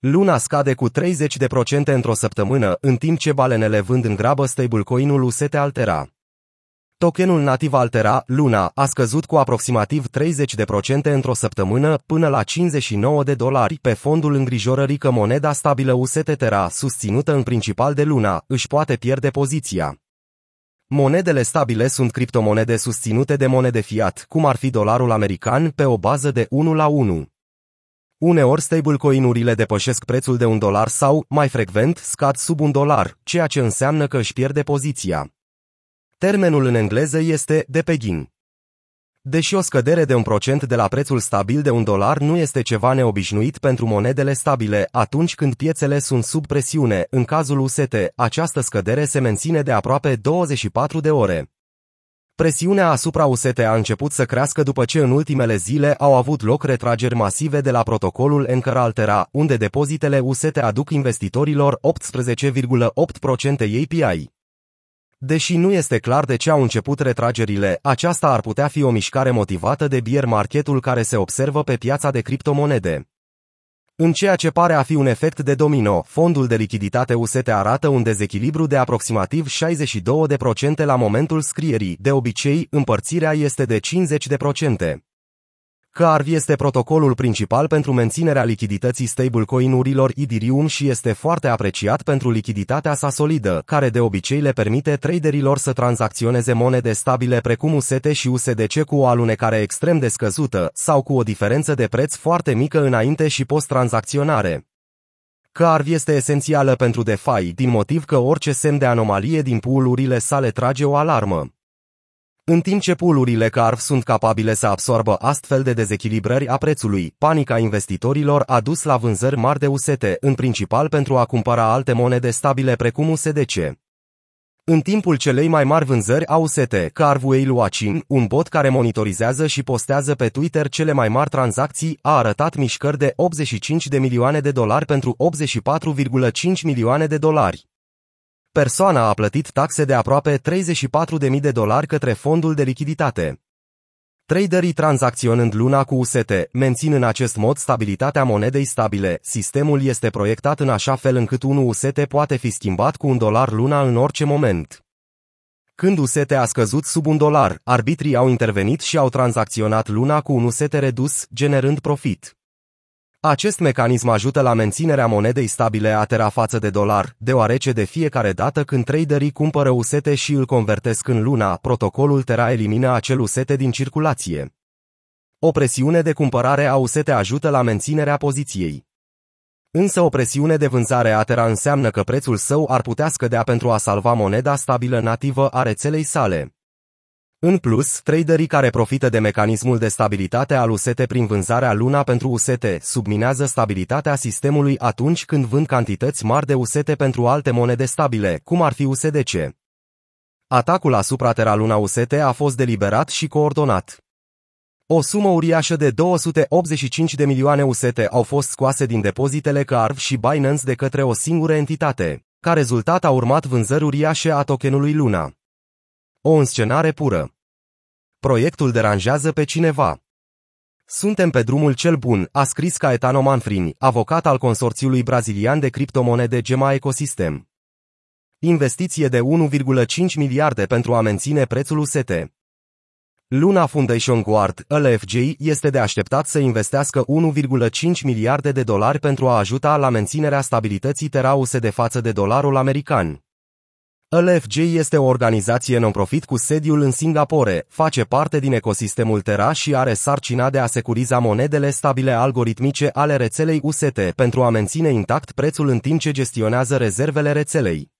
Luna scade cu 30% într-o săptămână, în timp ce balenele vând în grabă stablecoin-ul UST Altera. Tokenul nativ Altera, Luna, a scăzut cu aproximativ 30% într-o săptămână până la 59 de dolari pe fondul îngrijorării că moneda stabilă UST Terra, susținută în principal de Luna, își poate pierde poziția. Monedele stabile sunt criptomonede susținute de monede fiat, cum ar fi dolarul american, pe o bază de 1 la 1. Uneori stablecoin-urile depășesc prețul de un dolar sau, mai frecvent, scad sub un dolar, ceea ce înseamnă că își pierde poziția. Termenul în engleză este de pegin. Deși o scădere de un procent de la prețul stabil de un dolar nu este ceva neobișnuit pentru monedele stabile, atunci când piețele sunt sub presiune, în cazul UST, această scădere se menține de aproape 24 de ore. Presiunea asupra UST a început să crească după ce în ultimele zile au avut loc retrageri masive de la protocolul Anchor Altera, unde depozitele UST aduc investitorilor 18,8% API. Deși nu este clar de ce au început retragerile, aceasta ar putea fi o mișcare motivată de bear marketul care se observă pe piața de criptomonede. În ceea ce pare a fi un efect de domino, fondul de lichiditate UST arată un dezechilibru de aproximativ 62% la momentul scrierii, de obicei, împărțirea este de 50%. CARV este protocolul principal pentru menținerea lichidității stablecoin-urilor Ethereum și este foarte apreciat pentru lichiditatea sa solidă, care de obicei le permite traderilor să tranzacționeze monede stabile precum UST și USDC cu o alunecare extrem de scăzută sau cu o diferență de preț foarte mică înainte și post-tranzacționare. CARV este esențială pentru DeFi din motiv că orice semn de anomalie din pool sale trage o alarmă. În timp ce pulurile CARV sunt capabile să absorbă astfel de dezechilibrări a prețului, panica investitorilor a dus la vânzări mari de UST, în principal pentru a cumpăra alte monede stabile precum USDC. În timpul celei mai mari vânzări a UST, CARV Whale Watching, un bot care monitorizează și postează pe Twitter cele mai mari tranzacții, a arătat mișcări de 85 de milioane de dolari pentru 84,5 milioane de dolari. Persoana a plătit taxe de aproape 34.000 de dolari către fondul de lichiditate. Traderii tranzacționând luna cu UST mențin în acest mod stabilitatea monedei stabile. Sistemul este proiectat în așa fel încât un UST poate fi schimbat cu un dolar luna în orice moment. Când UST a scăzut sub un dolar, arbitrii au intervenit și au tranzacționat luna cu un UST redus, generând profit. Acest mecanism ajută la menținerea monedei stabile a Terra față de dolar, deoarece de fiecare dată când traderii cumpără usete și îl convertesc în luna, protocolul Terra elimină acel usete din circulație. O presiune de cumpărare a usete ajută la menținerea poziției. Însă o presiune de vânzare a Terra înseamnă că prețul său ar putea scădea pentru a salva moneda stabilă nativă a rețelei sale. În plus, traderii care profită de mecanismul de stabilitate al UST prin vânzarea luna pentru UST subminează stabilitatea sistemului atunci când vând cantități mari de UST pentru alte monede stabile, cum ar fi USDC. Atacul asupra Terra Luna UST a fost deliberat și coordonat. O sumă uriașă de 285 de milioane UST au fost scoase din depozitele CARV și Binance de către o singură entitate. Ca rezultat a urmat vânzări uriașe a tokenului Luna. O înscenare pură. Proiectul deranjează pe cineva. Suntem pe drumul cel bun, a scris Caetano Manfrini, avocat al consorțiului brazilian de criptomonede Gema Ecosystem. Investiție de 1,5 miliarde pentru a menține prețul UST. Luna Foundation Guard, LFJ, este de așteptat să investească 1,5 miliarde de dolari pentru a ajuta la menținerea stabilității Terra USD față de dolarul american. LFG este o organizație non-profit cu sediul în Singapore, face parte din ecosistemul Terra și are sarcina de a securiza monedele stabile algoritmice ale rețelei UST pentru a menține intact prețul în timp ce gestionează rezervele rețelei.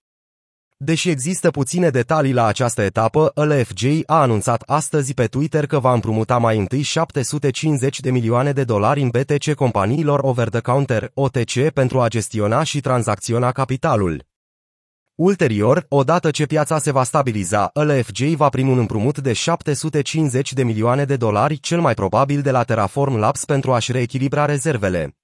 Deși există puține detalii la această etapă, LFG a anunțat astăzi pe Twitter că va împrumuta mai întâi 750 de milioane de dolari în BTC companiilor over-the-counter, OTC, pentru a gestiona și tranzacționa capitalul. Ulterior, odată ce piața se va stabiliza, LFJ va primi un împrumut de 750 de milioane de dolari, cel mai probabil de la Terraform Labs pentru a-și reechilibra rezervele.